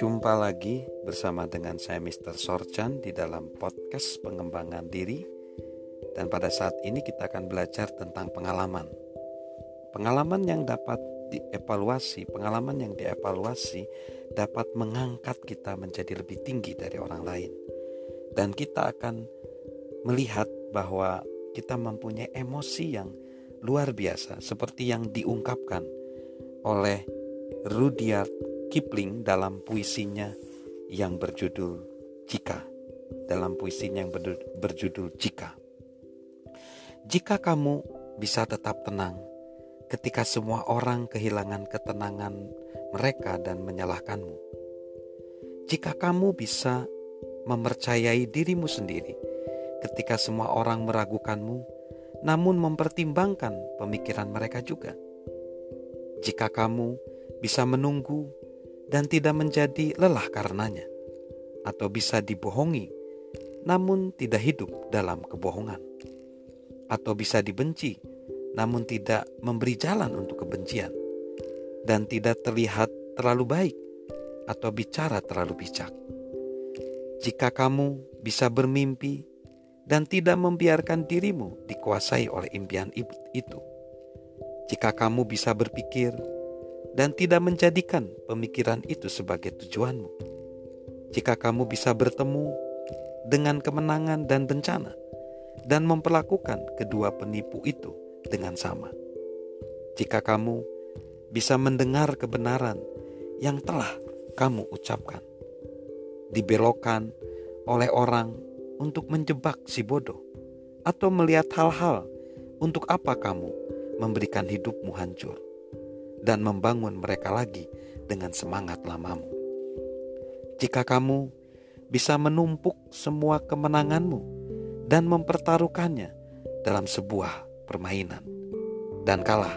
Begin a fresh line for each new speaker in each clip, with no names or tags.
Jumpa lagi bersama dengan saya Mr. Sorchan di dalam podcast pengembangan diri dan pada saat ini kita akan belajar tentang pengalaman. Pengalaman yang dapat dievaluasi, pengalaman yang dievaluasi dapat mengangkat kita menjadi lebih tinggi dari orang lain. Dan kita akan melihat bahwa kita mempunyai emosi yang luar biasa seperti yang diungkapkan oleh Rudyard Kipling dalam puisinya yang berjudul Jika. Dalam puisinya yang berjudul Jika. Jika kamu bisa tetap tenang ketika semua orang kehilangan ketenangan mereka dan menyalahkanmu. Jika kamu bisa mempercayai dirimu sendiri ketika semua orang meragukanmu, namun mempertimbangkan pemikiran mereka juga. Jika kamu bisa menunggu dan tidak menjadi lelah karenanya, atau bisa dibohongi namun tidak hidup dalam kebohongan, atau bisa dibenci namun tidak memberi jalan untuk kebencian, dan tidak terlihat terlalu baik atau bicara terlalu bijak. Jika kamu bisa bermimpi dan tidak membiarkan dirimu dikuasai oleh impian itu, jika kamu bisa berpikir dan tidak menjadikan pemikiran itu sebagai tujuanmu. Jika kamu bisa bertemu dengan kemenangan dan bencana dan memperlakukan kedua penipu itu dengan sama. Jika kamu bisa mendengar kebenaran yang telah kamu ucapkan, dibelokkan oleh orang untuk menjebak si bodoh, atau melihat hal-hal untuk apa kamu memberikan hidupmu hancur dan membangun mereka lagi dengan semangat lamamu. Jika kamu bisa menumpuk semua kemenanganmu dan mempertaruhkannya dalam sebuah permainan dan kalah,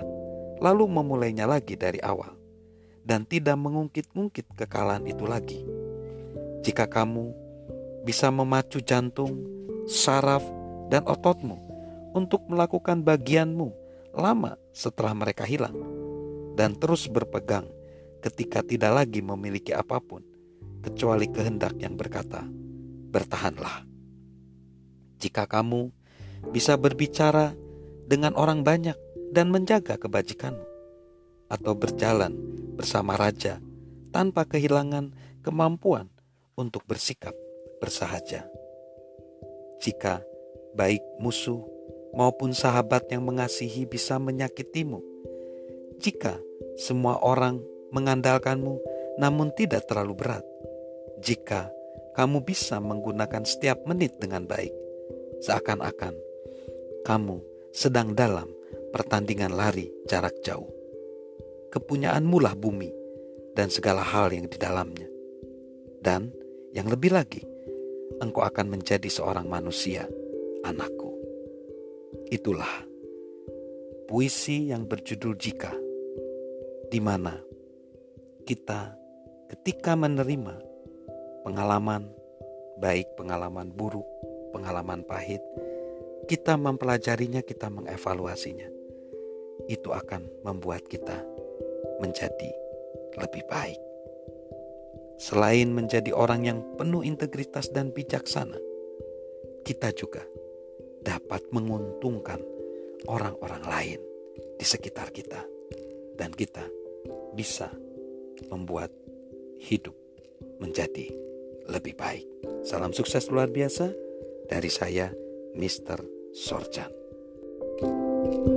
lalu memulainya lagi dari awal dan tidak mengungkit-ungkit kekalahan itu lagi. Jika kamu bisa memacu jantung, saraf, dan ototmu untuk melakukan bagianmu lama setelah mereka hilang, dan terus berpegang ketika tidak lagi memiliki apa pun kecuali kehendak yang berkata, "Bertahanlah." Jika kamu bisa berbicara dengan orang banyak dan menjaga kebajikanmu, atau berjalan bersama raja tanpa kehilangan kemampuan untuk bersikap bersahaja. Jika baik musuh maupun sahabat yang mengasihi bisa menyakitimu, jika semua orang mengandalkanmu, namun tidak terlalu berat. Jika kamu bisa menggunakan setiap menit dengan baik, seakan-akan kamu sedang dalam pertandingan lari jarak jauh. Kepunyaanmu lah bumi dan segala hal yang di dalamnya. Dan yang lebih lagi, engkau akan menjadi seorang manusia, anakku. Itulah puisi yang berjudul Jika di mana kita ketika menerima pengalaman baik, pengalaman buruk, pengalaman pahit, kita mempelajarinya, kita mengevaluasinya. Itu akan membuat kita menjadi lebih baik. Selain menjadi orang yang penuh integritas dan bijaksana, kita juga dapat menguntungkan orang-orang lain di sekitar kita, dan kita bisa membuat hidup menjadi lebih baik. Salam sukses luar biasa dari saya, Mr. Sorjan. thank you